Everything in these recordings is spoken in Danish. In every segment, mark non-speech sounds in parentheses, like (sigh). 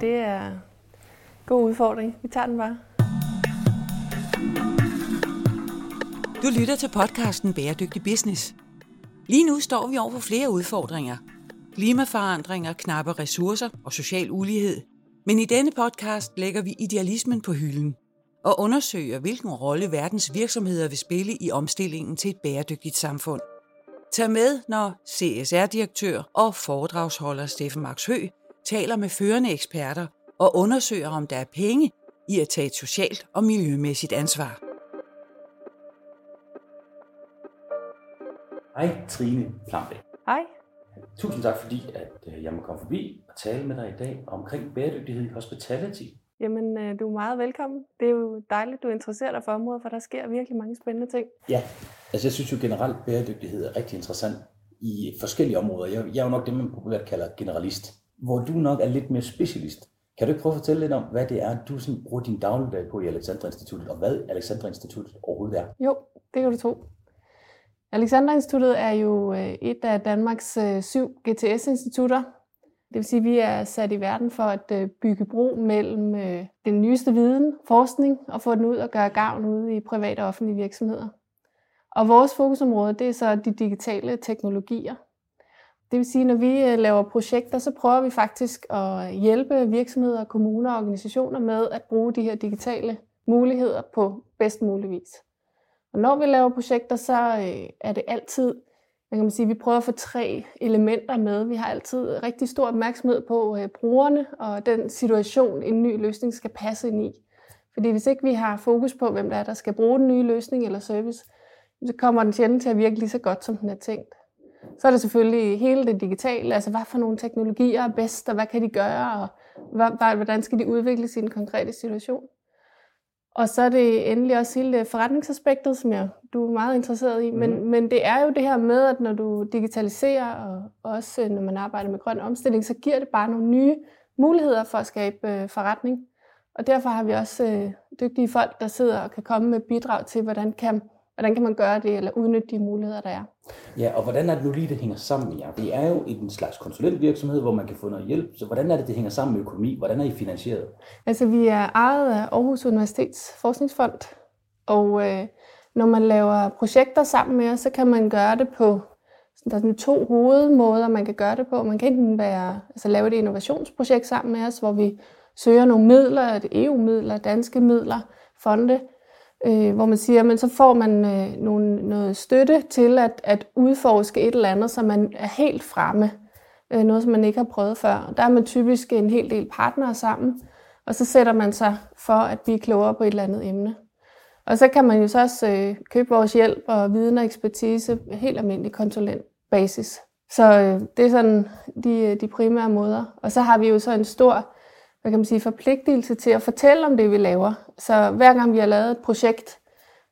Det er en god udfordring. Vi tager den bare. Du lytter til podcasten Bæredygtig Business. Lige nu står vi over for flere udfordringer. Klimaforandringer, knappe ressourcer og social ulighed. Men i denne podcast lægger vi idealismen på hylden og undersøger, hvilken rolle verdens virksomheder vil spille i omstillingen til et bæredygtigt samfund. Tag med, når CSR-direktør og foredragsholder Steffen Max Hø taler med førende eksperter og undersøger, om der er penge i at tage et socialt og miljømæssigt ansvar. Hej Trine Plambæk. Hej. Tusind tak fordi, at øh, jeg må komme forbi og tale med dig i dag omkring bæredygtighed i hospitality. Jamen, øh, du er meget velkommen. Det er jo dejligt, du interesserer dig for området, for der sker virkelig mange spændende ting. Ja, altså jeg synes jo generelt, at bæredygtighed er rigtig interessant i forskellige områder. Jeg, jeg er jo nok det, man populært kalder generalist, hvor du nok er lidt mere specialist. Kan du ikke prøve at fortælle lidt om, hvad det er, du sådan bruger din dagligdag på i Alexandra Instituttet, og hvad Alexandra Instituttet overhovedet er? Jo, det kan du tro. Alexander Instituttet er jo øh, et af Danmarks øh, syv GTS-institutter. Det vil sige, at vi er sat i verden for at øh, bygge bro mellem den nyeste viden, forskning, og få den ud og gøre gavn ude i private og offentlige virksomheder. Og vores fokusområde, det er så de digitale teknologier. Det vil sige, at når vi øh, laver projekter, så prøver vi faktisk at hjælpe virksomheder, kommuner og organisationer med at bruge de her digitale muligheder på bedst mulig vis. Og når vi laver projekter, så øh, er det altid, man kan man sige, vi prøver at få tre elementer med. Vi har altid rigtig stor opmærksomhed på øh, brugerne og den situation, en ny løsning skal passe ind i. Fordi hvis ikke vi har fokus på, hvem der er, der skal bruge den nye løsning eller service, så kommer den sjældent til at virke lige så godt, som den er tænkt. Så er det selvfølgelig hele det digitale, altså hvad for nogle teknologier er bedst, og hvad kan de gøre, og hvordan skal de udvikles i en konkret situation. Og så er det endelig også hele forretningsaspektet, som jeg, du er meget interesseret i. Men, mm. men det er jo det her med, at når du digitaliserer, og også når man arbejder med grøn omstilling, så giver det bare nogle nye muligheder for at skabe øh, forretning. Og derfor har vi også øh, dygtige folk, der sidder og kan komme med bidrag til, hvordan kan hvordan kan man gøre det, eller udnytte de muligheder, der er. Ja, og hvordan er det nu lige, det hænger sammen med jer? Det er jo en slags konsulentvirksomhed, hvor man kan få noget hjælp. Så hvordan er det, det hænger sammen med økonomi? Hvordan er I finansieret? Altså, vi er ejet af Aarhus Universitets Forskningsfond, og øh, når man laver projekter sammen med os, så kan man gøre det på der er sådan to hovedmåder, man kan gøre det på. Man kan enten være, altså lave et innovationsprojekt sammen med os, hvor vi søger nogle midler, EU-midler, e danske midler, fonde, øh, hvor man siger, men så får man øh, nogle, noget støtte til at, at udforske et eller andet, så man er helt fremme. Øh, noget, som man ikke har prøvet før. Der er man typisk en hel del partnere sammen, og så sætter man sig for at blive klogere på et eller andet emne. Og så kan man jo så også øh, købe vores hjælp og viden og ekspertise helt almindelig konsulentbasis. Så øh, det er sådan de, de primære måder. Og så har vi jo så en stor hvad kan man sige, forpligtelse til at fortælle om det, vi laver. Så hver gang vi har lavet et projekt,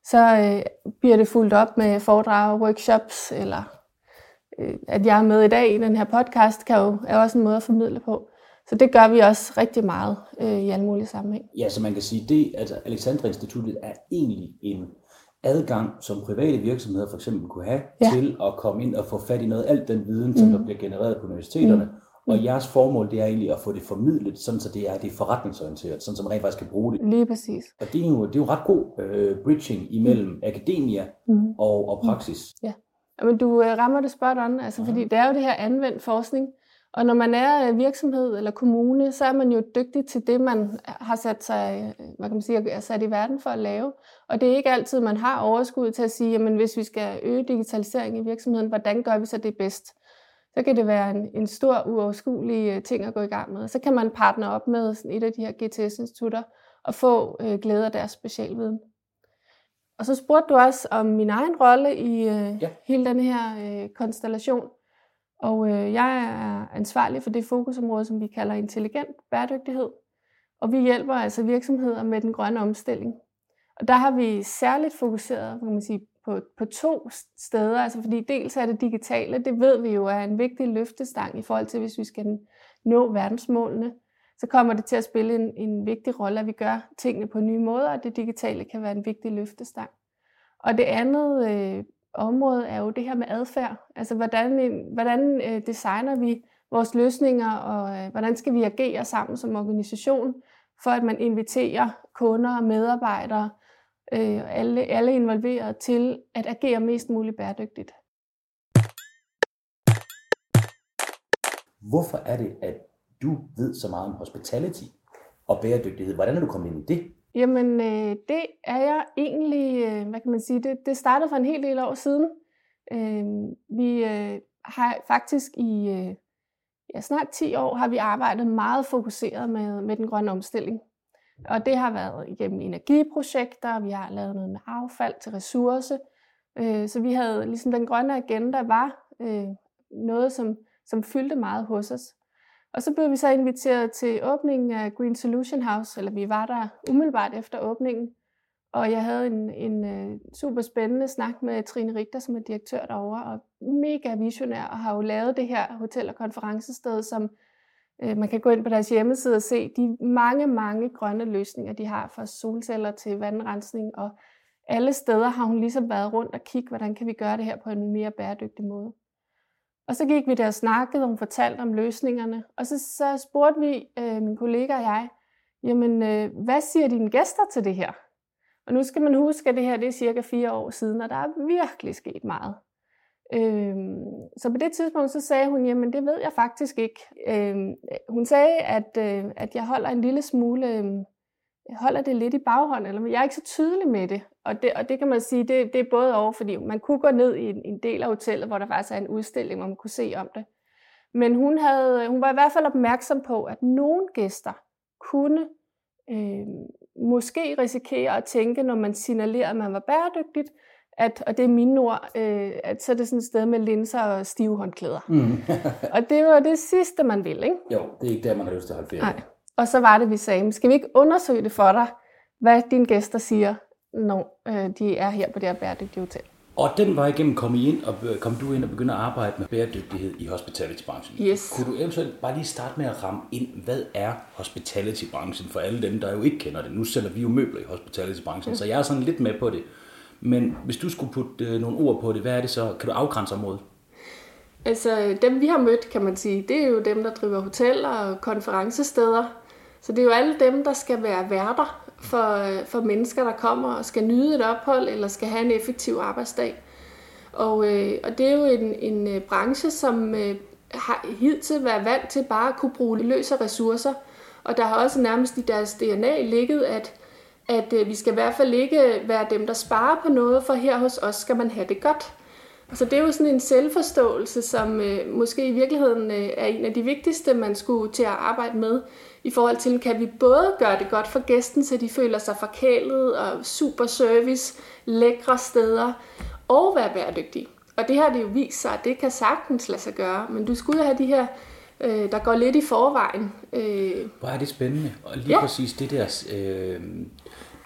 så øh, bliver det fuldt op med foredrag, workshops, eller øh, at jeg er med i dag i den her podcast, kan jo, er også en måde at formidle på. Så det gør vi også rigtig meget øh, i alle mulige sammenhæng. Ja, så man kan sige, det, altså Alexandra Instituttet er egentlig en adgang, som private virksomheder for eksempel kunne have ja. til at komme ind og få fat i noget alt den viden, som mm. der bliver genereret på universiteterne, mm og mm. jeres formål, det er egentlig at få det formidlet, sådan så det er, det er forretningsorienteret, sådan så man rent faktisk kan bruge det. Lige præcis. Og det er jo, det er jo ret god uh, bridging imellem mm. akademia mm. og, og praksis. Ja. Men du uh, rammer det spot on, altså, fordi det er jo det her anvendt forskning, og når man er øh, virksomhed eller kommune, så er man jo dygtig til det, man har sat sig, hvad kan man sige, er sat i verden for at lave. Og det er ikke altid, man har overskud til at sige, jamen hvis vi skal øge digitalisering i virksomheden, hvordan gør vi så det bedst? Så kan det være en, en stor, uoverskuelig øh, ting at gå i gang med. Så kan man partner op med et af de her GTS-institutter og få øh, glæde af deres specialviden. Og så spurgte du også om min egen rolle i øh, ja. hele den her øh, konstellation. Og øh, jeg er ansvarlig for det fokusområde, som vi kalder intelligent bæredygtighed. Og vi hjælper altså virksomheder med den grønne omstilling. Og der har vi særligt fokuseret kan man sige, på, på to steder. Altså fordi dels er det digitale, det ved vi jo er en vigtig løftestang i forhold til, hvis vi skal nå verdensmålene. Så kommer det til at spille en, en vigtig rolle, at vi gør tingene på nye måder, og det digitale kan være en vigtig løftestang. Og det andet øh, område er jo det her med adfærd. Altså hvordan, hvordan øh, designer vi vores løsninger, og øh, hvordan skal vi agere sammen som organisation, for at man inviterer kunder og medarbejdere, øh, alle, alle involveret til at agere mest muligt bæredygtigt. Hvorfor er det, at du ved så meget om hospitality og bæredygtighed? Hvordan er du kommet ind i det? Jamen, øh, det er jeg egentlig, øh, hvad kan man sige, det, det startede for en hel del år siden. Øh, vi øh, har faktisk i øh, ja, snart 10 år har vi arbejdet meget fokuseret med, med den grønne omstilling. Og det har været igennem energiprojekter, vi har lavet noget med affald til ressource. Øh, så vi havde ligesom den grønne agenda var øh, noget, som, som fyldte meget hos os. Og så blev vi så inviteret til åbningen af Green Solution House, eller vi var der umiddelbart efter åbningen. Og jeg havde en, en øh, super spændende snak med Trine Richter, som er direktør derovre, og mega visionær, og har jo lavet det her hotel- og konferencested, som Øh, man kan gå ind på deres hjemmeside og se de mange, mange grønne løsninger, de har fra solceller til vandrensning, og alle steder har hun ligesom været rundt og kigge, hvordan kan vi gøre det her på en mere bæredygtig måde. Og så gik vi der og snakkede, og hun fortalte om løsningerne. Og så, så spurgte vi, øh, min kollega og jeg, jamen, øh, hvad siger dine gæster til det her? Og nu skal man huske, at det her det er cirka fire år siden, og der er virkelig sket meget. Øhm, så på det tidspunkt, så sagde hun, jamen det ved jeg faktisk ikke. Øhm, hun sagde, at, øh, at jeg holder en lille smule, øh, holder det lidt i baghånden, eller jeg er ikke så tydelig med det. Og det, og det kan man sige, det, det er både over, fordi man kunne gå ned i en, en del af hotellet, hvor der faktisk er en udstilling, hvor man kunne se om det. Men hun, havde, øh, hun var i hvert fald opmærksom på, at nogle gæster kunne øh, måske risikere at tænke, når man signalerer, at man var bæredygtigt, at, og det er mine ord, øh, at så er det sådan et sted med linser og stive håndklæder. Mm. (laughs) og det var det sidste, man ville, ikke? Jo, det er ikke der, man har lyst til at holde ferie. Nej. Og så var det, vi sagde, skal vi ikke undersøge det for dig, hvad dine gæster siger, når øh, de er her på det her bæredygtige hotel? Og den vej igennem kom, I ind og, kom du ind og begyndte at arbejde med bæredygtighed i hospitality-branchen. Yes. Kunne du eventuelt bare lige starte med at ramme ind, hvad er hospitality-branchen for alle dem, der jo ikke kender det? Nu sælger vi jo møbler i hospitality-branchen, mm. så jeg er sådan lidt med på det. Men hvis du skulle putte øh, nogle ord på det, hvad er det så? Kan du afgrænse området? Altså dem vi har mødt, kan man sige, det er jo dem, der driver hoteller og konferencesteder. Så det er jo alle dem, der skal være værter for, øh, for mennesker, der kommer og skal nyde et ophold eller skal have en effektiv arbejdsdag. Og, øh, og det er jo en, en øh, branche, som øh, har hidtil været vant til bare at kunne bruge løse ressourcer. Og der har også nærmest i deres DNA ligget, at, at øh, vi skal i hvert fald ikke være dem, der sparer på noget, for her hos os skal man have det godt. Så det er jo sådan en selvforståelse, som øh, måske i virkeligheden øh, er en af de vigtigste, man skulle til at arbejde med, i forhold til, kan vi både gøre det godt for gæsten, så de føler sig forkælet og super service, lækre steder, og være bæredygtige. Og det har det jo vist sig, at det kan sagtens lade sig gøre, men du skulle have de her, øh, der går lidt i forvejen. Øh. Hvor er det spændende. Og lige ja. præcis det der, øh,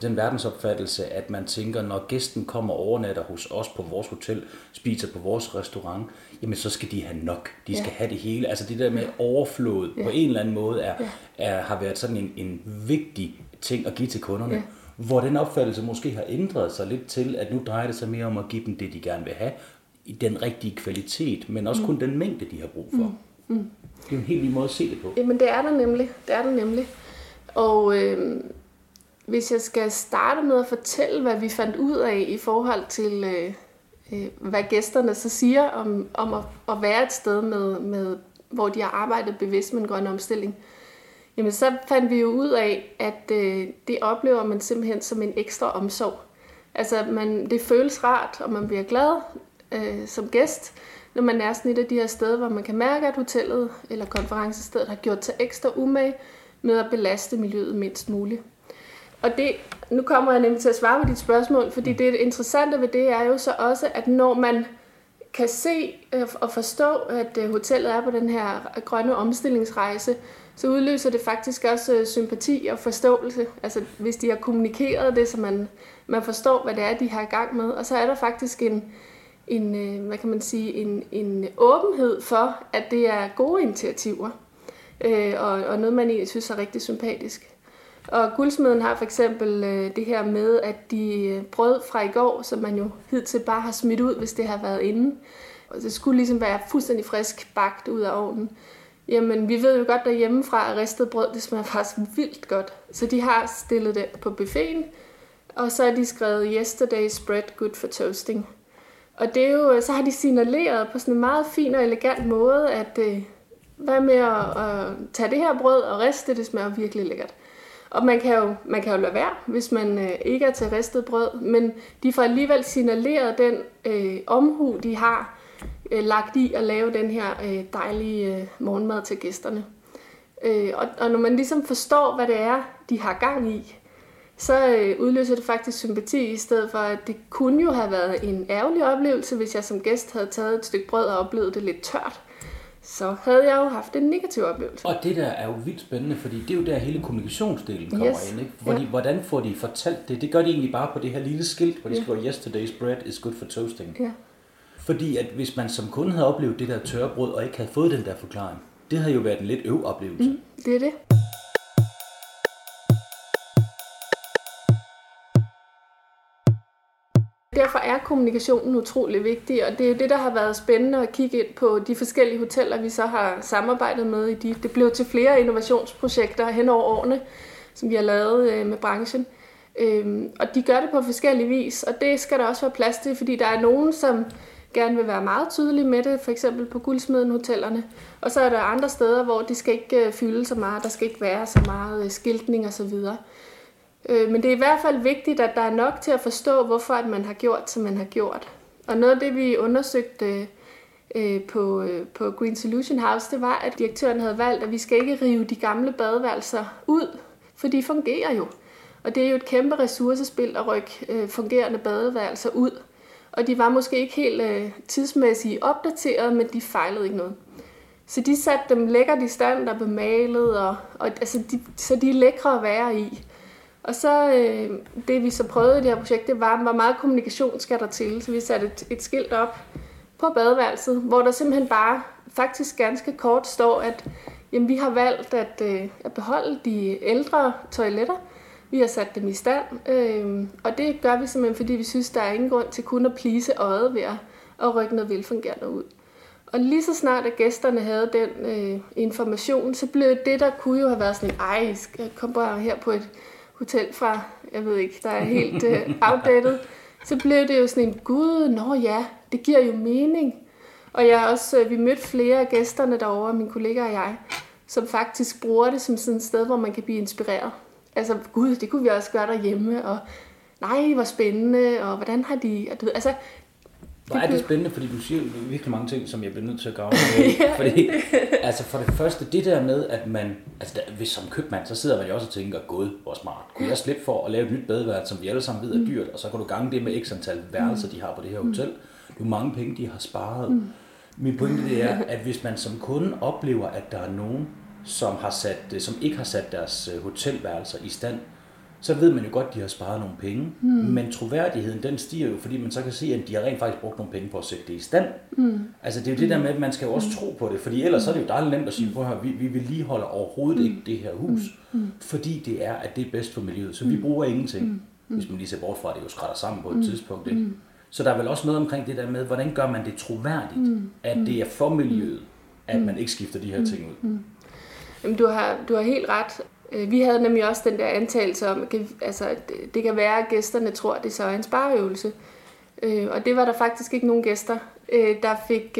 den verdensopfattelse, at man tænker, når gæsten kommer og overnatter hos os på vores hotel, spiser på vores restaurant, jamen så skal de have nok. De skal ja. have det hele. Altså det der med overflod ja. på en eller anden måde er, ja. er, har været sådan en, en vigtig ting at give til kunderne. Ja. Hvor den opfattelse måske har ændret sig lidt til, at nu drejer det sig mere om at give dem det, de gerne vil have, i den rigtige kvalitet, men også mm. kun den mængde, de har brug for. Mm. Mm. Det er en helt ny måde at se det på. Jamen det er der nemlig. Det er der nemlig. Og øh, hvis jeg skal starte med at fortælle, hvad vi fandt ud af i forhold til, øh, øh, hvad gæsterne så siger om, om at, at være et sted, med, med, hvor de har arbejdet bevidst med en grøn omstilling, jamen så fandt vi jo ud af, at øh, det oplever man simpelthen som en ekstra omsorg. Altså man, det føles rart, og man bliver glad øh, som gæst, når man er sådan et af de her steder, hvor man kan mærke, at hotellet eller konferencestedet har gjort sig ekstra umage med at belaste miljøet mindst muligt. Og det, nu kommer jeg nemlig til at svare på dit spørgsmål, fordi mm. det interessante ved det er jo så også, at når man kan se øh, og forstå, at øh, hotellet er på den her grønne omstillingsrejse, så udløser det faktisk også øh, sympati og forståelse. Altså hvis de har kommunikeret det, så man, man forstår, hvad det er, de har i gang med. Og så er der faktisk en, en hvad kan man sige, en, en åbenhed for, at det er gode initiativer. og, og noget, man egentlig synes er rigtig sympatisk. Og guldsmeden har for eksempel øh, det her med, at de øh, brød fra i går, som man jo hidtil bare har smidt ud, hvis det har været inde. Og det skulle ligesom være fuldstændig frisk bagt ud af ovnen. Jamen, vi ved jo godt derhjemmefra, at ristet brød, det smager faktisk vildt godt. Så de har stillet det på buffeten, og så har de skrevet Yesterday's bread good for toasting. Og det er jo, øh, så har de signaleret på sådan en meget fin og elegant måde, at øh, hvad med at, at tage det her brød og riste, det, det smager virkelig lækkert. Og man kan jo, man kan jo lade være, hvis man øh, ikke er til ristet brød, men de får alligevel signaleret den øh, omhu, de har øh, lagt i at lave den her øh, dejlige øh, morgenmad til gæsterne. Øh, og, og når man ligesom forstår, hvad det er, de har gang i, så øh, udløser det faktisk sympati, i stedet for, at det kunne jo have været en ærgerlig oplevelse, hvis jeg som gæst havde taget et stykke brød og oplevet det lidt tørt. Så havde jeg jo haft en negativ oplevelse. Og det der er jo vildt spændende, fordi det er jo der hele kommunikationsdelen kommer yes. ind. Ikke? Fordi, ja. Hvordan får de fortalt det? Det gør de egentlig bare på det her lille skilt, hvor de ja. skriver, yesterday's bread is good for toasting. Ja. Fordi at hvis man som kunde havde oplevet det der tørre brød, og ikke havde fået den der forklaring, det havde jo været en lidt øv oplevelse. Mm, det er det. Derfor er kommunikationen utrolig vigtig, og det er det, der har været spændende at kigge ind på de forskellige hoteller, vi så har samarbejdet med i de. Det blev til flere innovationsprojekter hen over årene, som vi har lavet øh, med branchen. Øhm, og de gør det på forskellige vis, og det skal der også være plads til, fordi der er nogen, som gerne vil være meget tydelige med det, for eksempel på guldsmeden hotellerne. Og så er der andre steder, hvor de skal ikke øh, fylde så meget, der skal ikke være så meget øh, skiltning osv. Øh, men det er i hvert fald vigtigt, at der er nok til at forstå, hvorfor at man har gjort, som man har gjort. Og noget af det, vi undersøgte øh, på, øh, på Green Solution House, det var, at direktøren havde valgt, at vi skal ikke rive de gamle badeværelser ud, for de fungerer jo. Og det er jo et kæmpe ressourcespil at rykke øh, fungerende badeværelser ud. Og de var måske ikke helt øh, tidsmæssigt opdateret, men de fejlede ikke noget. Så de satte dem lækkert i stand og bemalet, og, og altså de, så de er lækre at være i. Og så øh, det vi så prøvede i det her projekt, det var, hvor meget kommunikation skal der til. Så vi satte et, et skilt op på badeværelset, hvor der simpelthen bare faktisk ganske kort står, at jamen, vi har valgt at, øh, at beholde de ældre toiletter, vi har sat dem i stand, øh, og det gør vi simpelthen, fordi vi synes, der er ingen grund til kun at plise øjet ved at, at rykke noget velfungerende ud. Og lige så snart, at gæsterne havde den øh, information, så blev det, der kunne jo have været sådan, ej, jeg komme bare her på et hotel fra, jeg ved ikke, der er helt øh, outdated, så blev det jo sådan en, gud, nå ja, det giver jo mening. Og jeg også, øh, vi mødte flere af gæsterne derovre, min kollega og jeg, som faktisk bruger det som sådan et sted, hvor man kan blive inspireret altså, gud, det kunne vi også gøre derhjemme, og nej, hvor spændende, og hvordan har de, og du ved, altså, hvor er det spændende, fordi du siger virkelig mange ting, som jeg bliver nødt til at grave (laughs) med. ja. Fordi, altså for det første, det der med, at man, altså der, hvis som købmand, så sidder man jo også og tænker, gud, hvor smart. Kunne jeg slippe for at lave et nyt badeværelse, som vi alle sammen ved er mm. dyrt, og så kan du gange det med x antal værelser, de har på det her hotel. Det er jo mange penge, de har sparet. Mm. Min pointe det er, (laughs) at hvis man som kunde oplever, at der er nogen, som, har sat, øh, som ikke har sat deres øh, hotelværelser i stand, så ved man jo godt, at de har sparet nogle penge. Mm. Men troværdigheden, den stiger jo, fordi man så kan se, at de har rent faktisk brugt nogle penge på at sætte det i stand. Mm. Altså det er jo det der med, at man skal jo også mm. tro på det, fordi ellers mm. så er det jo dejligt nemt at sige, prøv at vi, vi vil lige holde overhovedet mm. ikke det her hus, mm. fordi det er, at det er bedst for miljøet. Så vi bruger ingenting, mm. hvis man lige ser bort fra, at det jo skrætter sammen på et mm. tidspunkt. Ikke? Mm. Så der er vel også noget omkring det der med, hvordan gør man det troværdigt, mm. at det er for miljøet, at man ikke skifter de her ting ud. Mm. Jamen, du har, du har helt ret. Øh, vi havde nemlig også den der antagelse om, at altså, det kan være, at gæsterne tror, at det så er en spareøvelse. Øh, og det var der faktisk ikke nogen gæster, øh, der fik,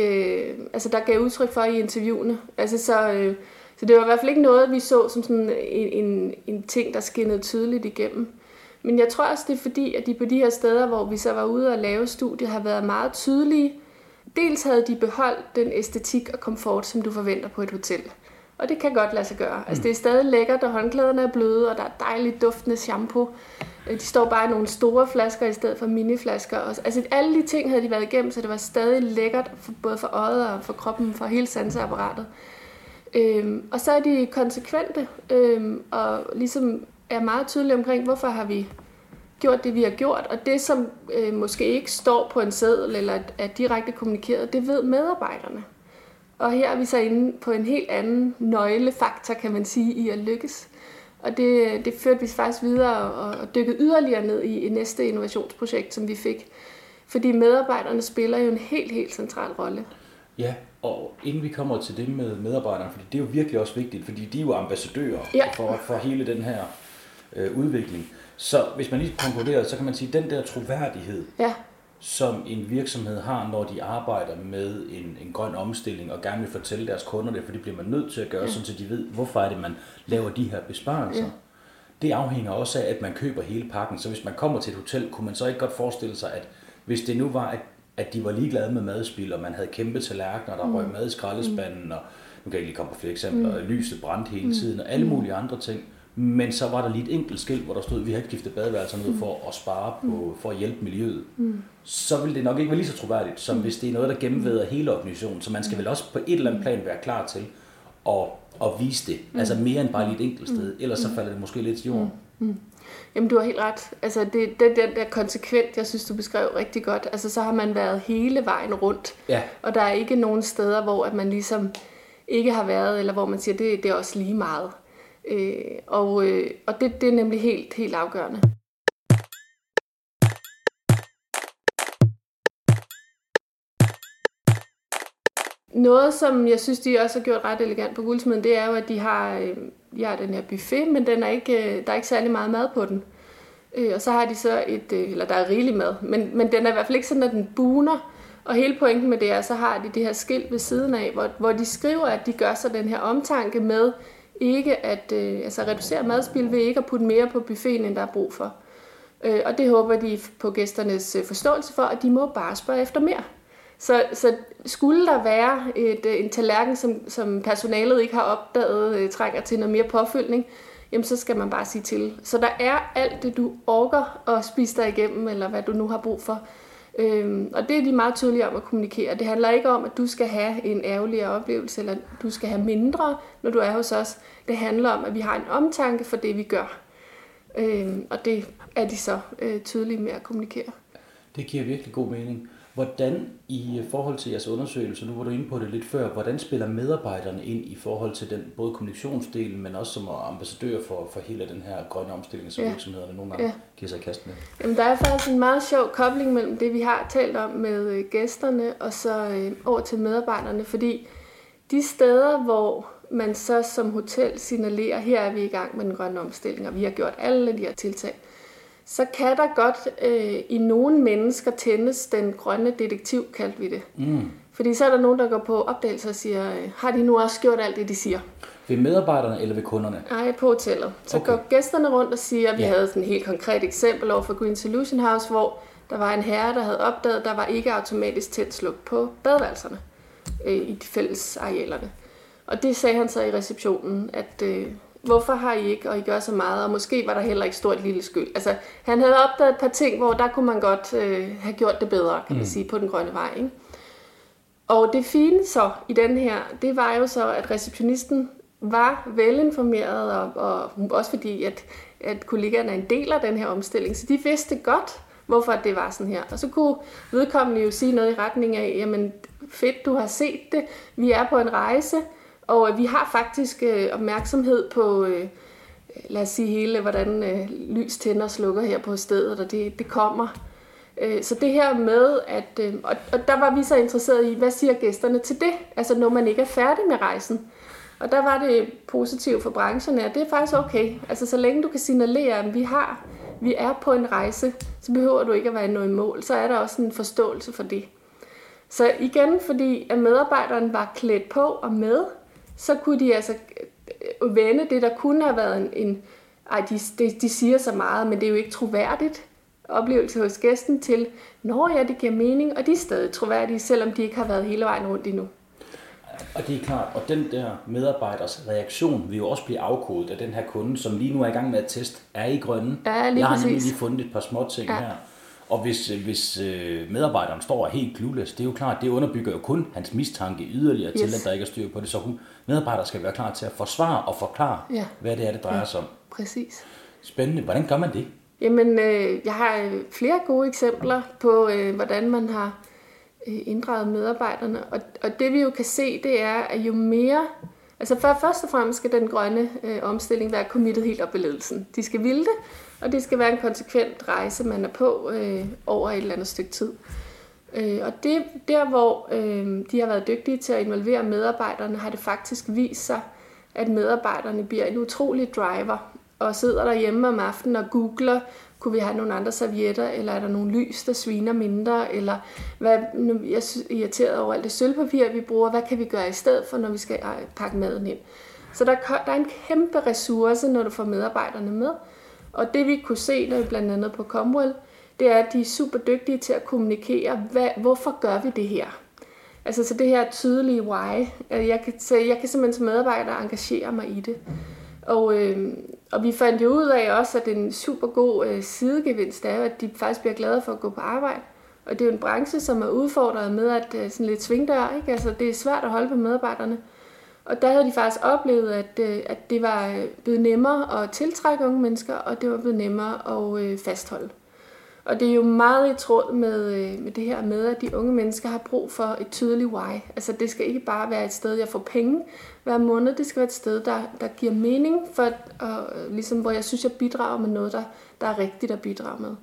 altså der gav udtryk for i interviewene. Altså så, så det var i hvert fald ikke noget, vi så som sådan en, en, en ting, der skinnede tydeligt igennem. Men jeg tror også, det er fordi, at de på de her steder, hvor vi så var ude og lave studier, har været meget tydelige. Dels havde de beholdt den æstetik og komfort, som du forventer på et hotel. Og det kan godt lade sig gøre. Altså, det er stadig lækkert, og håndklæderne er bløde, og der er dejligt duftende shampoo. Øh, de står bare i nogle store flasker i stedet for miniflasker. Altså, alle de ting havde de været igennem, så det var stadig lækkert, for, både for øjet og for kroppen, for hele sanseapparatet. Øhm, og så er de konsekvente, øhm, og ligesom er meget tydelige omkring, hvorfor har vi gjort det, vi har gjort. Og det, som øh, måske ikke står på en seddel eller er direkte kommunikeret, det ved medarbejderne. Og her er vi så inde på en helt anden nøglefaktor, kan man sige, i at lykkes. Og det, det førte vi faktisk videre og, og dykkede yderligere ned i, i næste innovationsprojekt, som vi fik. Fordi medarbejderne spiller jo en helt, helt central rolle. Ja, Og inden vi kommer til det med medarbejderne, fordi det er jo virkelig også vigtigt, fordi de er jo ambassadører Ja. for, for hele den her øh, udvikling. Så hvis man lige konkluderer, så kan man sige, at den der troværdighed, Ja, som en virksomhed har, når de arbejder med en, en grøn omstilling og gerne vil fortælle deres kunder det, for det bliver man nødt til at gøre, ja. sådan så de ved, hvorfor er det, man laver de her besparelser. Ja. Det afhænger også af, at man køber hele pakken. Så hvis man kommer til et hotel, kunne man så ikke godt forestille sig, at hvis det nu var, at, at de var ligeglade med madspil, og man havde kæmpe tallerkener, der mm. røg mad i skraldespanden, og nu kan jeg lige komme på flere eksempler, mm. lyset brændte hele tiden, og alle mulige andre ting, men så var der lige et enkelt skilt, hvor der stod, at vi har ikke skiftet badeværelserne ud for at spare på, for at hjælpe miljøet. Mm. Så vil det nok ikke være lige så troværdigt, som hvis det er noget, der gennemveder hele organisationen. Så man skal vel også på et eller andet plan være klar til at, at vise det. Altså mere end bare lige et enkelt sted. Ellers så falder det måske lidt til jorden. Jamen, du har helt ret. Altså, det, det den der konsekvent, jeg synes, du beskrev rigtig godt. Altså, så har man været hele vejen rundt. Ja. Og der er ikke nogen steder, hvor at man ligesom ikke har været, eller hvor man siger, det, det er også lige meget. Øh, og øh, og det, det er nemlig helt, helt afgørende. Noget, som jeg synes, de også har gjort ret elegant på guldsmeden, det er jo, at de har, øh, de har den her buffet, men den er ikke, øh, der er ikke særlig meget mad på den. Øh, og så har de så et, øh, eller der er rigelig mad, men, men den er i hvert fald ikke sådan, at den buner. Og hele pointen med det er, så har de det her skilt ved siden af, hvor, hvor de skriver, at de gør sig den her omtanke med ikke at øh, altså reducere madspil ved ikke at putte mere på buffeten, end der er brug for. Øh, og det håber de på gæsternes øh, forståelse for, at de må bare spørge efter mere. Så, så skulle der være et, øh, en tallerken, som, som personalet ikke har opdaget, øh, trænger til noget mere påfyldning, jamen så skal man bare sige til. Så der er alt det, du orker at spise dig igennem, eller hvad du nu har brug for. Øhm, og det er de meget tydelige om at kommunikere. Det handler ikke om, at du skal have en ærgerligere oplevelse, eller du skal have mindre, når du er hos os. Det handler om, at vi har en omtanke for det, vi gør. Øhm, og det er de så øh, tydelige med at kommunikere. Det giver virkelig god mening. Hvordan i forhold til jeres undersøgelse, nu var du inde på det lidt før, hvordan spiller medarbejderne ind i forhold til den både kommunikationsdelen, men også som ambassadør for, for hele den her grønne omstilling, som Ja. virksomhederne nogle gange Ja. giver sig i kast med? Jamen, der er faktisk en meget sjov kobling mellem det, vi har talt om med øh, gæsterne, og så øh, over til medarbejderne, fordi de steder, hvor man så som hotel signalerer, her er vi i gang med den grønne omstilling, og vi har gjort alle de her tiltag, så kan der godt øh, i nogle mennesker tændes den grønne detektiv, kaldte vi det. Mm. Fordi så er der nogen, der går på opdagelse og siger, øh, har de nu også gjort alt det, de siger? Ved medarbejderne eller ved kunderne? Nej, på hotellet. Så Okay. går gæsterne rundt og siger, vi Ja. ja. havde sådan et helt konkret eksempel over for Green Solution House, hvor der var en herre, der havde opdaget, at der var ikke automatisk tændt sluk på badeværelserne øh, i de fælles arealerne. Og det sagde han så i receptionen, at øh, hvorfor har I ikke, og I gør så meget, og måske var der heller ikke stort lille skyld. Altså, han havde opdaget et par ting, hvor der kunne man godt øh, have gjort det bedre, kan man sige, på den grønne vej. Ikke? Og det fine så i den her, det var jo så, at receptionisten var velinformeret, og, og også fordi, at, at kollegaerne er en del af den her omstilling, så de vidste godt, hvorfor det var sådan her. Og så kunne vedkommende jo sige noget i retning af, jamen fedt, du har set det, vi er på en rejse, og øh, vi har faktisk øh, opmærksomhed på, øh, lad os sige hele, hvordan øh, lys tænder og slukker her på stedet, og det, det kommer. Øh, Så det her med, at, øh, og, og der var vi så interesseret i, hvad siger gæsterne til det? Altså når man ikke er færdig med rejsen. Og der var det positivt for branchen, at det er faktisk okay. Altså så længe du kan signalere, at vi har, vi er på en rejse, så behøver du ikke at være noget mål. Så er der også en forståelse for det. Så igen, fordi at medarbejderen var klædt på og med, så kunne de altså øh, vende det, der kunne have været en, en ej, de, de, de siger så meget, men det er jo ikke troværdigt oplevelse hos gæsten til, når ja, det giver mening, og de er stadig troværdige, selvom de ikke har været hele vejen rundt endnu. Og det er klart, og den der medarbejders reaktion vil jo også blive afkodet af den her kunde, som lige nu er i gang med at teste, er I grønne? Ja, lige Jeg har nemlig lige fundet et par små ting. Ja. her. Og hvis, øh, hvis øh, medarbejderen står helt clueless, det er jo klart, det underbygger jo kun hans mistanke yderligere til, Yes. at der ikke er styr på det. Så hun, medarbejdere skal være klar til at forsvare og forklare, Ja. hvad det er, det drejer Ja. sig om. Præcis. Spændende. Hvordan gør man det? Jamen, øh, jeg har øh, flere gode eksempler på, øh, hvordan man har inddraget medarbejderne. Og, og det vi jo kan se, det er, at jo mere... Altså for, først og fremmest skal den grønne øh, omstilling være committet helt op i ledelsen. De skal ville det, og det skal være en konsekvent rejse, man er på øh, over et eller andet stykke tid. Øh, og det, der, hvor øh, de har været dygtige til at involvere medarbejderne, har det faktisk vist sig, at medarbejderne bliver en utrolig driver og sidder derhjemme om aftenen og googler, kunne vi have nogle andre servietter, eller er der nogle lys, der sviner mindre, eller hvad, nu, jeg er irriteret over alt det sølvpapir, vi bruger, hvad kan vi gøre i stedet for, når vi skal øh, pakke maden ind. Så der, der er en kæmpe ressource, når du får medarbejderne med. Og det vi kunne se, når vi blandt andet på Comwell, det er, at de er super dygtige til at kommunikere, hvad, hvorfor gør vi det her? Altså så det her tydelige why. Altså, jeg kan, så jeg kan simpelthen som medarbejder engagere mig i det. Og, øh, og vi fandt jo ud af også, at en super god øh, sidegevinst er, at de faktisk bliver glade for at gå på arbejde. Og det er jo en branche, som er udfordret med at øh, sådan lidt svingdør. Ikke? Altså, det er svært at holde på medarbejderne. Og der havde de faktisk oplevet, at, øh, at det var øh, blevet nemmere at tiltrække unge mennesker, og det var blevet nemmere at øh, fastholde. Og det er jo meget i tråd med, med det her med, at de unge mennesker har brug for et tydeligt why. Altså det skal ikke bare være et sted, jeg får penge hver måned. Det skal være et sted, der, der giver mening, for, og, ligesom, hvor jeg synes, jeg bidrager med noget, der, der er rigtigt at bidrage med.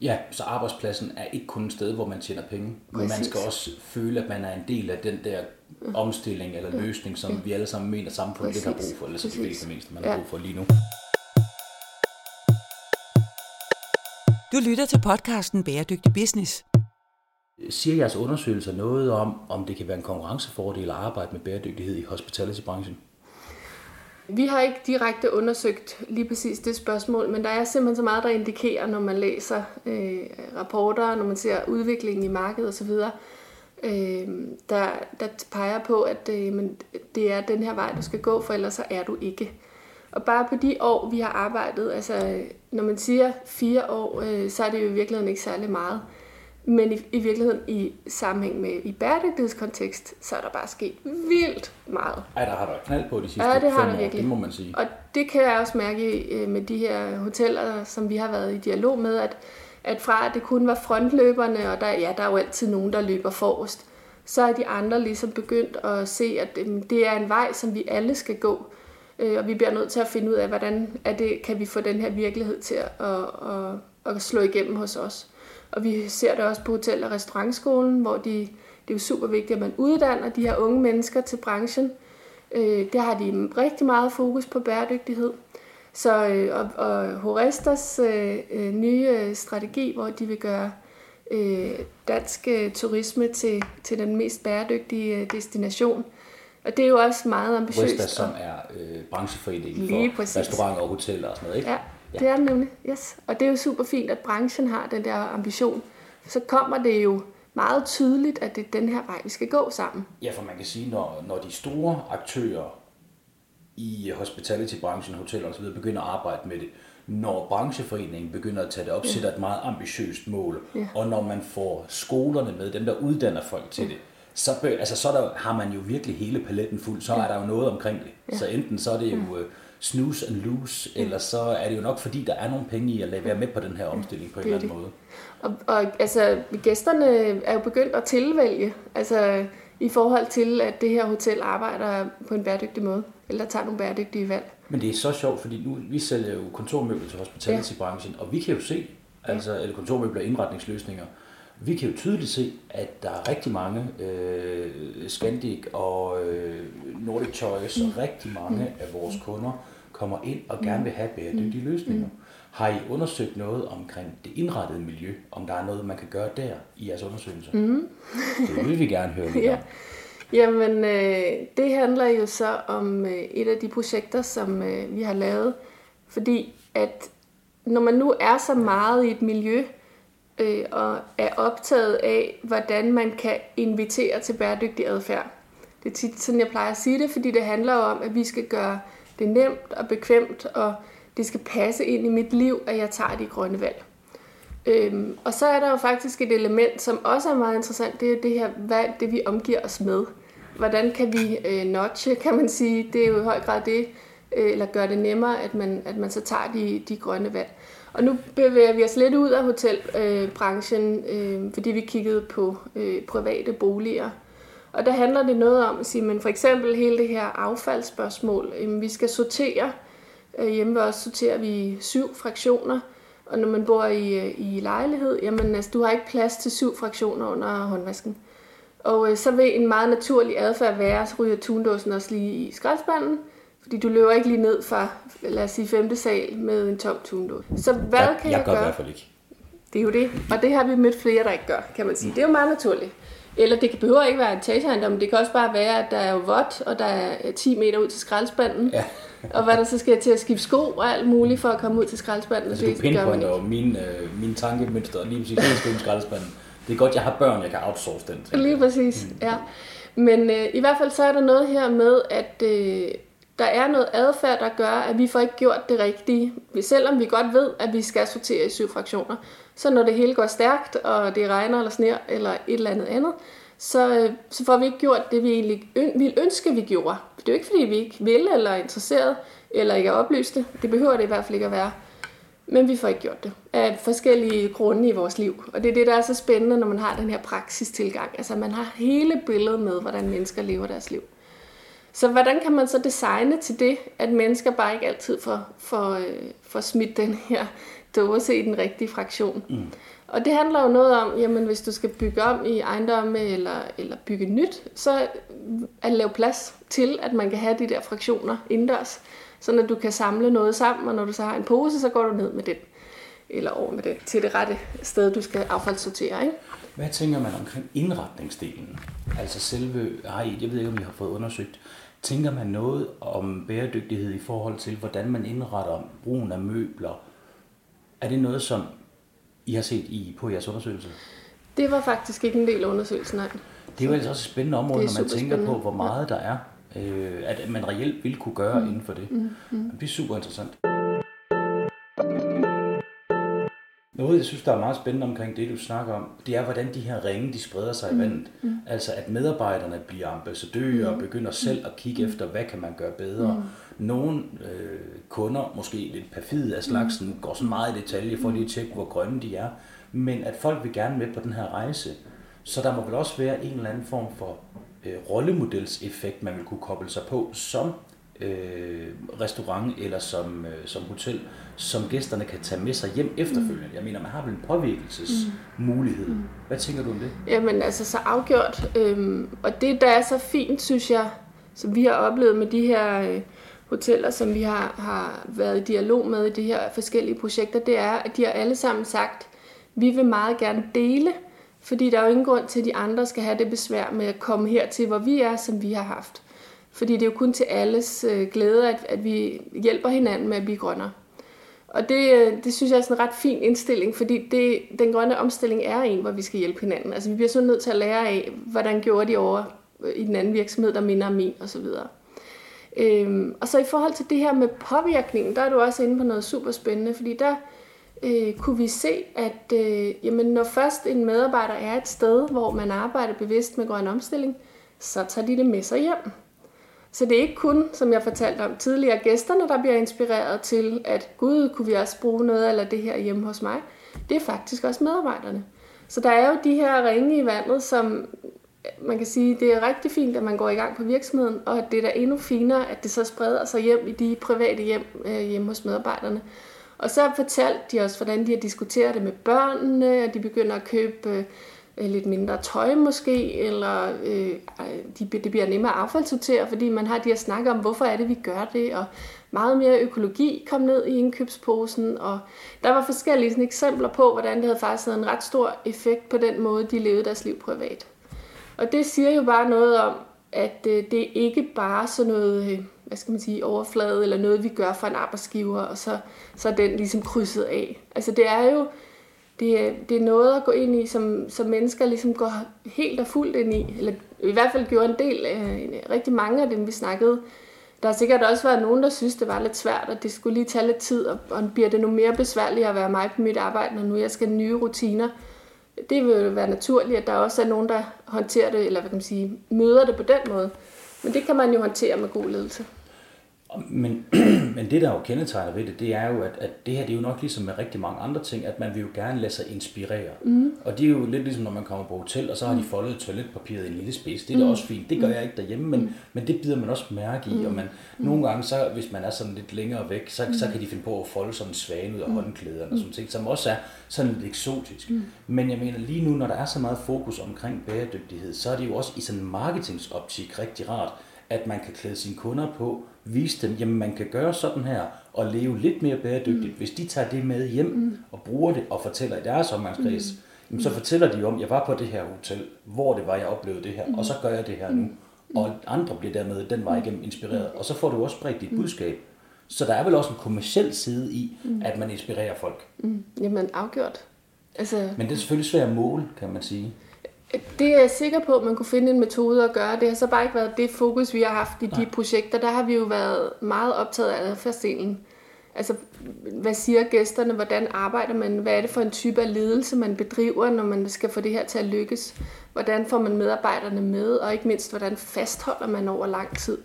Ja, så arbejdspladsen er ikke kun et sted, hvor man tjener penge, men man skal også føle, at man er en del af den der omstilling eller løsning, som ja. vi alle sammen mener samfundet ikke har brug for, eller så det er det meste, man har brug for lige nu. Du lytter til podcasten Bæredygtig Business. Siger jeres undersøgelser noget om, om det kan være en konkurrencefordel at arbejde med bæredygtighed i hospitality-branchen? Vi har ikke direkte undersøgt lige præcis det spørgsmål, men der er simpelthen så meget, der indikerer, når man læser øh, rapporter, når man ser udviklingen i markedet osv., øh, der, der peger på, at øh, men det er den her vej, du skal gå, for ellers så er du ikke. Og bare på de år, vi har arbejdet, altså når man siger fire år, øh, så er det jo i virkeligheden ikke særlig meget. Men i, i virkeligheden i sammenhæng med i bæredygtighedskontekst, så er der bare sket vildt meget. Ej, der har der knald på de sidste ja, det har fem der virkelig. år, det må man sige. Og det kan jeg også mærke øh, med de her hoteller, som vi har været i dialog med, at, at fra at det kun var frontløberne, og der, ja, der er jo altid nogen, der løber forrest, så er de andre ligesom begyndt at se, at øh, det er en vej, som vi alle skal gå. Øh, og vi bliver nødt til at finde ud af, hvordan er det, kan vi få den her virkelighed til at, at, at, at slå igennem hos os. Og vi ser det også på Hotel- og Restaurantskolen, hvor de, det er jo super vigtigt, at man uddanner de her unge mennesker til branchen. Øh, der har de rigtig meget fokus på bæredygtighed. Så, øh, og, og Horestas øh, øh, nye strategi, hvor de vil gøre øh, dansk øh, turisme til, til den mest bæredygtige øh, destination, og det er jo også meget ambitiøst. Vestas, som er øh, brancheforeningen for præcis. restauranter og hoteller og sådan noget, ikke? Ja, det er det nemlig. Yes. Og det er jo super fint, at branchen har den der ambition. Så kommer det jo meget tydeligt, at det er den her vej, vi skal gå sammen. Ja, for man kan sige, når, når de store aktører i hospitality-branchen, hoteller osv. begynder at arbejde med det, når brancheforeningen begynder at tage det op, ja. sætter et meget ambitiøst mål, ja. og når man får skolerne med, dem der uddanner folk til ja. det, så, altså, så der, har man jo virkelig hele paletten fuld, så ja. er der jo noget omkring det. Ja. Så enten så er det jo uh, snooze and lose, ja. eller så er det jo nok fordi, der er nogle penge i at lade være med på den her omstilling på en eller anden måde. Og, og altså, gæsterne er jo begyndt at tilvælge, altså i forhold til, at det her hotel arbejder på en bæredygtig måde, eller tager nogle bæredygtige valg. Men det er så sjovt, fordi nu vi sælger jo kontormøbler til hospitality-branchen, ja. og vi kan jo se, altså, eller kontormøbler og indretningsløsninger, vi kan jo tydeligt se, at der er rigtig mange, øh, Scandic og øh, Nordic Choice, og rigtig mange mm. af vores kunder kommer ind og gerne vil have bæredygtige mm. løsninger. Mm. Har I undersøgt noget omkring det indrettede miljø, om der er noget, man kan gøre der i jeres undersøgelser? Mm. det vil vi gerne høre lidt (laughs) ja. om. Jamen, øh, det handler jo så om øh, et af de projekter, som øh, vi har lavet, fordi at når man nu er så meget i et miljø, øh, og er optaget af, hvordan man kan invitere til bæredygtig adfærd. Det er tit sådan, jeg plejer at sige det, fordi det handler om, at vi skal gøre det nemt og bekvemt, og det skal passe ind i mit liv, at jeg tager de grønne valg. Øhm, og så er der jo faktisk et element, som også er meget interessant, det er det her, hvad det vi omgiver os med. Hvordan kan vi øh, notche, kan man sige, det er jo i høj grad det, øh, eller gøre det nemmere, at man, at man så tager de, de grønne valg. Og nu bevæger vi os lidt ud af hotelbranchen, øh, fordi vi kiggede på øh, private boliger. Og der handler det noget om at sige, men for eksempel hele det her affaldsspørgsmål. Øh, vi skal sortere. Øh, hjemme ved os sorterer vi syv fraktioner. Og når man bor i, øh, i lejlighed, jamen altså, du har ikke plads til syv fraktioner under håndvasken. Og øh, så vil en meget naturlig adfærd være, at ryger tundåsen også lige i skraldespanden, fordi du løber ikke lige ned fra, lad os sige, femte sal med en tom tundås. Så hvad jeg, kan jeg, jeg, gør i gøre? hvert fald ikke. Det er jo det, og det har vi mødt flere, der ikke gør, kan man sige. Det er jo meget naturligt. Eller det behøver ikke være en etageejendom, det kan også bare være, at der er jo vådt, og der er 10 meter ud til skraldespanden. Ja. Og hvad der så skal til at skifte sko og alt muligt for at komme ud til skraldespanden. Altså, det du pinpointer jo min, øh, min tankemønster lige præcis helt stille skraldespanden. Det er godt, jeg har børn, jeg kan outsource den til. Lige præcis, ja. Men øh, i hvert fald så er der noget her med, at øh, der er noget adfærd, der gør, at vi får ikke gjort det rigtige. Vi- Selvom vi godt ved, at vi skal sortere i syv fraktioner, så når det hele går stærkt, og det regner eller sner eller et eller andet andet, så, øh, så får vi ikke gjort det, vi egentlig ville ønske, vi gjorde. Det er jo ikke, fordi vi ikke vil eller er interesseret, eller ikke er oplyste. Det behøver det i hvert fald ikke at være. Men vi får ikke gjort det af forskellige grunde i vores liv. Og det er det, der er så spændende, når man har den her praksistilgang. Altså man har hele billedet med, hvordan mennesker lever deres liv. Så hvordan kan man så designe til det, at mennesker bare ikke altid får, får, øh, får smidt den her dåse i den rigtige fraktion? Mm. Og det handler jo noget om, jamen hvis du skal bygge om i ejendomme eller, eller bygge nyt, så at lave plads til, at man kan have de der fraktioner indendørs. så at du kan samle noget sammen, og når du så har en pose, så går du ned med den. Eller over med den til det rette sted, du skal affaldssortere. Ikke? Hvad tænker man omkring indretningsdelen? Altså selve, ej, jeg ved ikke, om I har fået undersøgt, tænker man noget om bæredygtighed i forhold til, hvordan man indretter brugen af møbler? Er det noget, som i har set i på jeres undersøgelse? Det var faktisk ikke en del af undersøgelsen, nej. Det er jo altså også et spændende område, når man tænker på, hvor meget der er, øh, at man reelt vil kunne gøre mm. inden for det. Mm. Mm. Det er super interessant. Noget, jeg synes, der er meget spændende omkring det, du snakker om, det er, hvordan de her ringe, de spreder sig i vandet. Mm. Altså, at medarbejderne bliver ambassadører og begynder selv at kigge efter, hvad kan man gøre bedre. Nogle øh, kunder, måske lidt perfide af slagsen, går så meget i detalje for lige at tjekke, hvor grønne de er. Men at folk vil gerne med på den her rejse. Så der må vel også være en eller anden form for øh, rollemodelseffekt, man vil kunne koble sig på som øh, restaurant eller som, øh, som hotel, som gæsterne kan tage med sig hjem efterfølgende. Jeg mener, man har vel en påvirkelsesmulighed. Hvad tænker du om det? Jamen altså så afgjort. Øhm, og det, der er så fint, synes jeg, som vi har oplevet med de her øh, hoteller, som vi har, har været i dialog med i de her forskellige projekter, det er, at de har alle sammen sagt, vi vil meget gerne dele, fordi der er jo ingen grund til, at de andre skal have det besvær med at komme hertil, hvor vi er, som vi har haft. Fordi det er jo kun til alles øh, glæde, at, at vi hjælper hinanden med at blive grønnere. Og det, øh, det synes jeg er sådan en ret fin indstilling, fordi det, den grønne omstilling er en, hvor vi skal hjælpe hinanden. Altså vi bliver så nødt til at lære af, hvordan gjorde de over øh, i den anden virksomhed, der minder om min osv. Øhm, og så i forhold til det her med påvirkningen, der er du også inde på noget super spændende, fordi der øh, kunne vi se, at øh, jamen, når først en medarbejder er et sted, hvor man arbejder bevidst med grøn omstilling, så tager de det med sig hjem. Så det er ikke kun, som jeg fortalte om tidligere, gæsterne, der bliver inspireret til, at gud, kunne vi også bruge noget af det her hjemme hos mig. Det er faktisk også medarbejderne. Så der er jo de her ringe i vandet, som man kan sige, det er rigtig fint, at man går i gang på virksomheden, og at det er da endnu finere, at det så spreder sig hjem i de private hjem øh, hjemme hos medarbejderne. Og så fortalte de også, hvordan de har diskuteret det med børnene, at de begynder at købe øh, Øh, lidt mindre tøj måske, eller øh, de, det bliver nemmere at affaldssortere, fordi man har de her snakker om, hvorfor er det, vi gør det, og meget mere økologi kom ned i indkøbsposen, og der var forskellige sådan, eksempler på, hvordan det havde faktisk havde en ret stor effekt på den måde, de levede deres liv privat. Og det siger jo bare noget om, at øh, det er ikke bare sådan noget, øh, hvad skal man sige, overflade, eller noget, vi gør for en arbejdsgiver, og så, så er den ligesom krydset af. Altså det er jo, det det er noget at gå ind i, som, som mennesker ligesom går helt og fuldt ind i, eller i hvert fald gjorde en del, øh, rigtig mange af dem, vi snakkede. Der har sikkert også været nogen, der synes, det var lidt svært, og det skulle lige tage lidt tid, og, og bliver det nu mere besværligt at være mig på mit arbejde, når nu jeg skal nye rutiner. Det vil jo være naturligt, at der også er nogen, der håndterer det, eller hvad kan man sige, møder det på den måde. Men det kan man jo håndtere med god ledelse. Men, (clears throat) men det, der jo kendetegner ved det, det er jo, at, at det her det er jo nok ligesom med rigtig mange andre ting, at man vil jo gerne lade sig inspirere. Mm. Og det er jo lidt ligesom, når man kommer på hotel, og så har de foldet toiletpapiret i en lille spids. Det er da mm. også fint. Det gør jeg ikke derhjemme, men, mm. men det bider man også mærke i. Mm. Og man, mm. nogle gange, så, hvis man er sådan lidt længere væk, så, mm. så kan de finde på at folde sådan en svane ud af mm. håndklæderne og sådan ting, som også er sådan lidt eksotisk. Mm. Men jeg mener lige nu, når der er så meget fokus omkring bæredygtighed, så er det jo også i sådan en marketingsoptik rigtig rart, at man kan klæde sine kunder på, vise dem, jamen man kan gøre sådan her, og leve lidt mere bæredygtigt. Mm. Hvis de tager det med hjem mm. og bruger det og fortæller i deres omgangskreds, mm. jamen, så fortæller de om, jeg var på det her hotel, hvor det var, jeg oplevede det her, mm. og så gør jeg det her nu. Mm. Og andre bliver dermed den vej igennem inspireret, og så får du også spredt dit mm. budskab. Så der er vel også en kommersiel side i, mm. at man inspirerer folk. Mm. Jamen afgjort. Altså... Men det er selvfølgelig svært at måle, kan man sige. Det er jeg sikker på, at man kunne finde en metode at gøre. Det har så bare ikke været det fokus, vi har haft i de Nej. projekter. Der har vi jo været meget optaget af adfærdsdelen. Altså, hvad siger gæsterne? Hvordan arbejder man? Hvad er det for en type af ledelse, man bedriver, når man skal få det her til at lykkes? Hvordan får man medarbejderne med? Og ikke mindst, hvordan fastholder man over lang tid?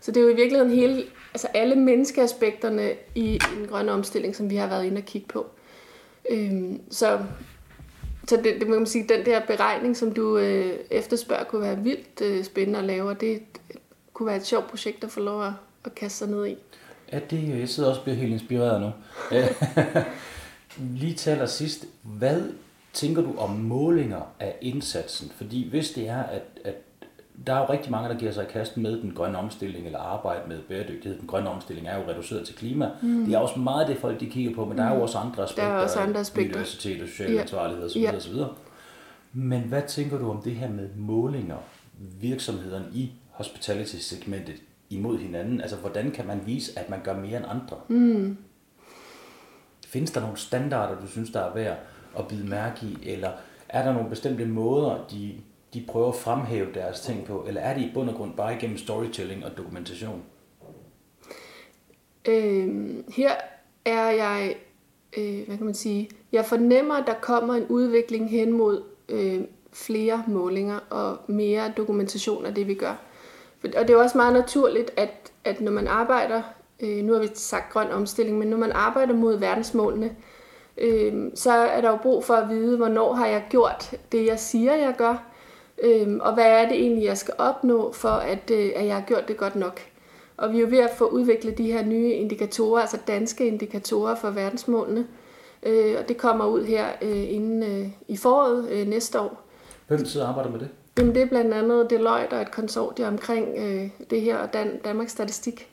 Så det er jo i virkeligheden hele, altså alle menneskeaspekterne i en grøn omstilling, som vi har været inde og kigge på. Øhm, så så det, det må man sige, den der beregning, som du øh, efterspørger, kunne være vildt øh, spændende at lave, og det kunne være et sjovt projekt at få lov at, at kaste sig ned i. Ja, det, jeg sidder også og bliver helt inspireret nu. (laughs) Lige til sidst, hvad tænker du om målinger af indsatsen? Fordi hvis det er, at, at der er jo rigtig mange, der giver sig i kast med den grønne omstilling, eller arbejde med bæredygtighed. Den grønne omstilling er jo reduceret til klima. Mm. Det er også meget det, folk de kigger på, men der er jo mm. også andre aspekter. Der er også andre aspekter. Biodiversitet og social ja. ansvarlighed osv. Ja. osv. Men hvad tænker du om det her med målinger, virksomhederne i hospitality-segmentet imod hinanden? Altså, hvordan kan man vise, at man gør mere end andre? Mm. Findes der nogle standarder, du synes, der er værd at bide mærke i, eller er der nogle bestemte måder, de de prøver at fremhæve deres ting på, eller er det i bund og grund bare igennem storytelling og dokumentation? Øhm, her er jeg, øh, hvad kan man sige, jeg fornemmer, at der kommer en udvikling hen mod øh, flere målinger og mere dokumentation af det, vi gør. Og det er også meget naturligt, at, at når man arbejder, øh, nu har vi sagt grøn omstilling, men når man arbejder mod verdensmålene, øh, så er der jo brug for at vide, hvornår har jeg gjort det, jeg siger, jeg gør, Øhm, og hvad er det egentlig, jeg skal opnå, for at, øh, at jeg har gjort det godt nok. Og vi er jo ved at få udviklet de her nye indikatorer, altså danske indikatorer for verdensmålene. Øh, og det kommer ud her øh, inden øh, i foråret øh, næste år. Hvem sidder og arbejder med det? Jamen, det er blandt andet Deloitte og et konsortium omkring øh, det her, og Dan- Danmarks Statistik.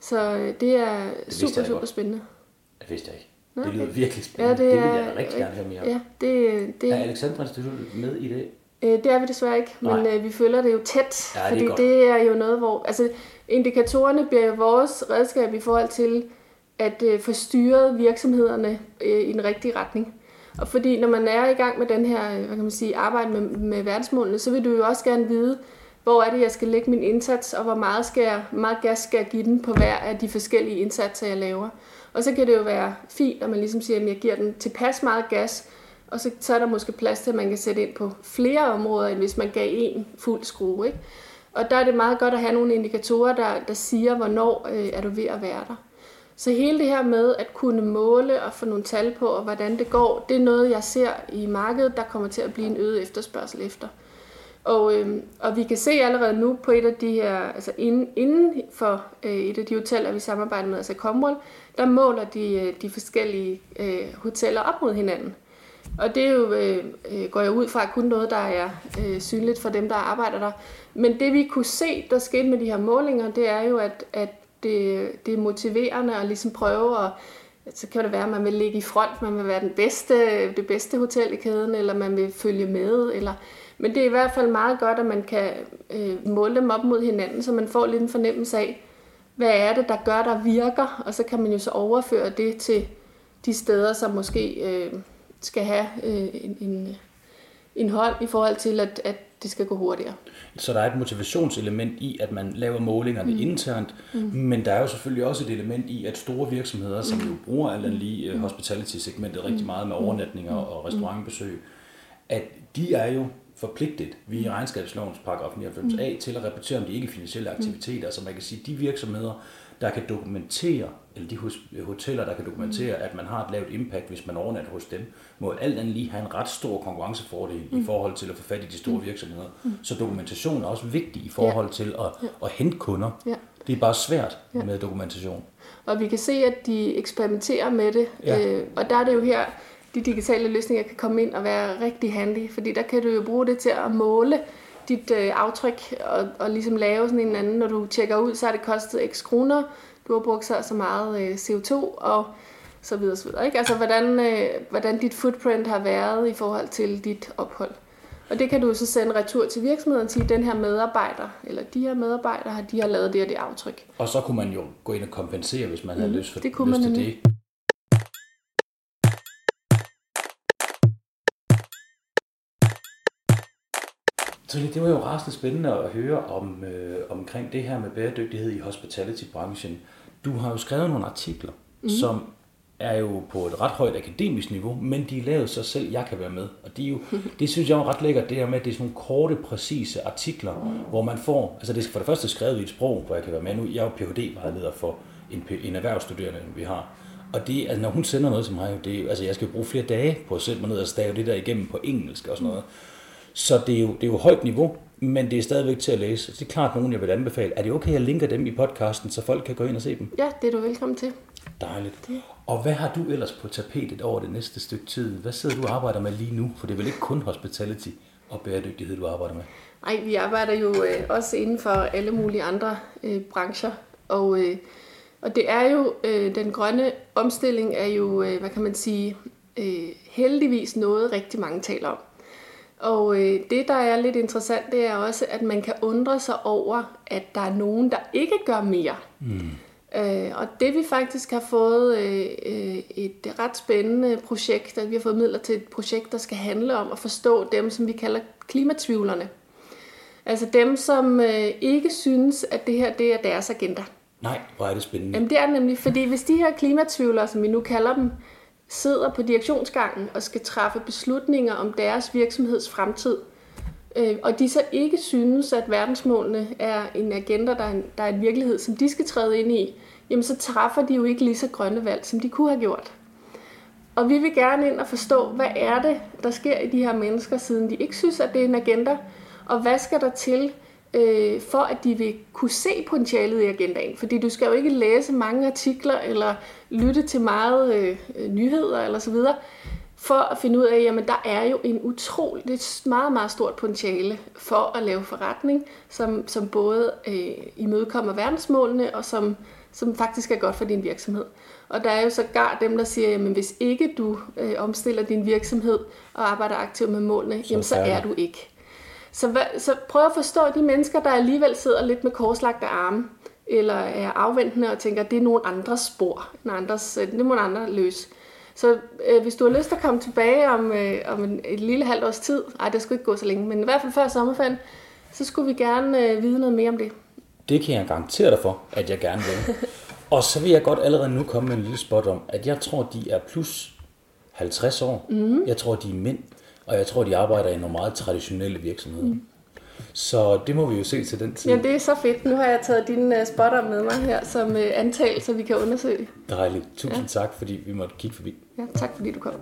Så øh, det er det super, super godt. spændende. Det vidste jeg ikke. Det lyder virkelig spændende. Ja, det, er, det vil jeg rigtig gerne høre mere om. Ja, det, det, er Alexandra Institut med i det? Øh, det er vi desværre ikke, Nej. men øh, vi følger det jo tæt, ja, fordi det det er jo noget, hvor... Altså, indikatorerne bliver vores redskab i forhold til at øh, få styret virksomhederne øh, i den rigtige retning. Og fordi når man er i gang med den her, hvad kan man sige, arbejde med, med verdensmålene, så vil du jo også gerne vide, hvor er det, jeg skal lægge min indsats, og hvor meget, skal jeg, meget gas skal jeg give den på hver af de forskellige indsatser, jeg laver. Og så kan det jo være fint, at man ligesom siger, at jeg giver den tilpas meget gas, og så, så er der måske plads til, at man kan sætte ind på flere områder, end hvis man gav en fuld skrue. Ikke? Og der er det meget godt at have nogle indikatorer, der, der siger, hvornår øh, er du ved at være der. Så hele det her med at kunne måle og få nogle tal på, og hvordan det går, det er noget, jeg ser i markedet, der kommer til at blive en øget efterspørgsel efter. Og, øh, og vi kan se allerede nu på et af de her, altså inden, inden for øh, et af de hoteller, vi samarbejder med, altså Comworld, der måler de, øh, de forskellige øh, hoteller op mod hinanden. Og det er jo, øh, øh, går jeg ud fra, kun noget, der er øh, synligt for dem, der arbejder der. Men det vi kunne se, der skete med de her målinger, det er jo, at, at det, det er motiverende at ligesom prøve at så kan det være, at man vil ligge i front, man vil være den bedste, det bedste hotel i kæden, eller man vil følge med. Eller, men det er i hvert fald meget godt, at man kan øh, måle dem op mod hinanden, så man får lidt en fornemmelse af, hvad er det, der gør, der virker, og så kan man jo så overføre det til de steder, som måske øh, skal have øh, en, en, en hånd i forhold til, at, at det skal gå hurtigere. Så der er et motivationselement i, at man laver målingerne mm. internt, mm. men der er jo selvfølgelig også et element i, at store virksomheder, som mm. jo bruger alt lige uh, hospitality-segmentet rigtig mm. meget med overnatninger mm. og restaurantbesøg, at de er jo forpligtet via regnskabslovens paragraf 99a til at rapportere om de ikke finansielle aktiviteter. Så man kan sige, at de virksomheder, der kan dokumentere, eller de hoteller, der kan dokumentere, at man har et lavt impact, hvis man overnatter hos dem, må alt andet lige have en ret stor konkurrencefordel mm. i forhold til at få fat i de store mm. virksomheder. Mm. Så dokumentation er også vigtig i forhold til at, ja. at hente kunder. Ja. Det er bare svært ja. med dokumentation. Og vi kan se, at de eksperimenterer med det, ja. øh, og der er det jo her, de digitale løsninger kan komme ind og være rigtig handy, fordi der kan du jo bruge det til at måle dit øh, aftryk og, og ligesom lave sådan en anden, når du tjekker ud, så har det kostet x kroner, du har brugt så, så meget øh, CO2 og så videre, så videre. Ikke? Altså hvordan, øh, hvordan dit footprint har været i forhold til dit ophold. Og det kan du så sende retur til virksomheden og sige, den her medarbejder, eller de her medarbejdere, de har lavet det og det aftryk. Og så kunne man jo gå ind og kompensere, hvis man mm, havde lyst, for, det kunne lyst man til det. Så det var jo rasende spændende at høre om, øh, omkring det her med bæredygtighed i hospitality-branchen. Du har jo skrevet nogle artikler, mm. som er jo på et ret højt akademisk niveau, men de er lavet så selv, jeg kan være med. Og de er jo, (laughs) det synes jeg er ret lækkert, det her med, at det er sådan nogle korte, præcise artikler, hvor man får, altså det er for det første skrevet i et sprog, hvor jeg kan være med nu. Jeg er jo Ph.D.-vejleder for en, en erhvervsstuderende, vi har. Og det, altså, når hun sender noget til mig, det, altså jeg skal bruge flere dage på at sætte mig ned og stave det der igennem på engelsk og sådan noget. Så det er, jo, det er jo højt niveau, men det er stadigvæk til at læse. Det er klart nogen, jeg vil anbefale. Er det okay, at jeg linker dem i podcasten, så folk kan gå ind og se dem? Ja, det er du velkommen til. Dejligt. Det. Og hvad har du ellers på tapetet over det næste stykke tid? Hvad sidder du og arbejder med lige nu? For det er vel ikke kun hospitality og bæredygtighed, du arbejder med? Nej, vi arbejder jo øh, også inden for alle mulige andre øh, brancher. Og, øh, og det er jo, øh, den grønne omstilling er jo, øh, hvad kan man sige, øh, heldigvis noget rigtig mange taler om. Og øh, det, der er lidt interessant, det er også, at man kan undre sig over, at der er nogen, der ikke gør mere. Mm. Øh, og det vi faktisk har fået øh, øh, et ret spændende projekt, at vi har fået midler til et projekt, der skal handle om at forstå dem, som vi kalder klimatvivlerne. Altså dem, som øh, ikke synes, at det her det er deres agenda. Nej, hvor er det spændende. Jamen det er nemlig, fordi hvis de her klimatvivlere, som vi nu kalder dem, sidder på direktionsgangen og skal træffe beslutninger om deres virksomheds fremtid, øh, og de så ikke synes, at verdensmålene er en agenda, der er en, der er en virkelighed, som de skal træde ind i, jamen så træffer de jo ikke lige så grønne valg, som de kunne have gjort. Og vi vil gerne ind og forstå, hvad er det, der sker i de her mennesker, siden de ikke synes, at det er en agenda, og hvad skal der til, øh, for at de vil kunne se potentialet i agendaen. Fordi du skal jo ikke læse mange artikler eller lytte til meget øh, nyheder eller så videre, for at finde ud af, at der er jo en utrolig, et meget, meget stort potentiale for at lave forretning, som, som både øh, imødekommer verdensmålene, og som, som faktisk er godt for din virksomhed. Og der er jo sågar dem, der siger, at hvis ikke du øh, omstiller din virksomhed og arbejder aktivt med målene, så, jamen, så er du ikke. Så, så prøv at forstå de mennesker, der alligevel sidder lidt med korslagte arme, eller er afventende og tænker, at det er nogle andre spor, andres, øh, det må andre løse. Så øh, hvis du har lyst til at komme tilbage om, øh, om en, et lille halvt års tid, ej, det skulle ikke gå så længe, men i hvert fald før sommerferien, så skulle vi gerne øh, vide noget mere om det. Det kan jeg garantere dig for, at jeg gerne vil. og så vil jeg godt allerede nu komme med en lille spot om, at jeg tror, de er plus 50 år. Mm. Jeg tror, de er mænd. Og jeg tror, de arbejder i nogle meget traditionelle virksomheder. Mm. Så det må vi jo se til den tid. Ja, det er så fedt. Nu har jeg taget dine uh, spotter med mig her som uh, antal, så vi kan undersøge. Dejligt. Tusind ja. tak, fordi vi måtte kigge forbi. Ja, tak fordi du kom.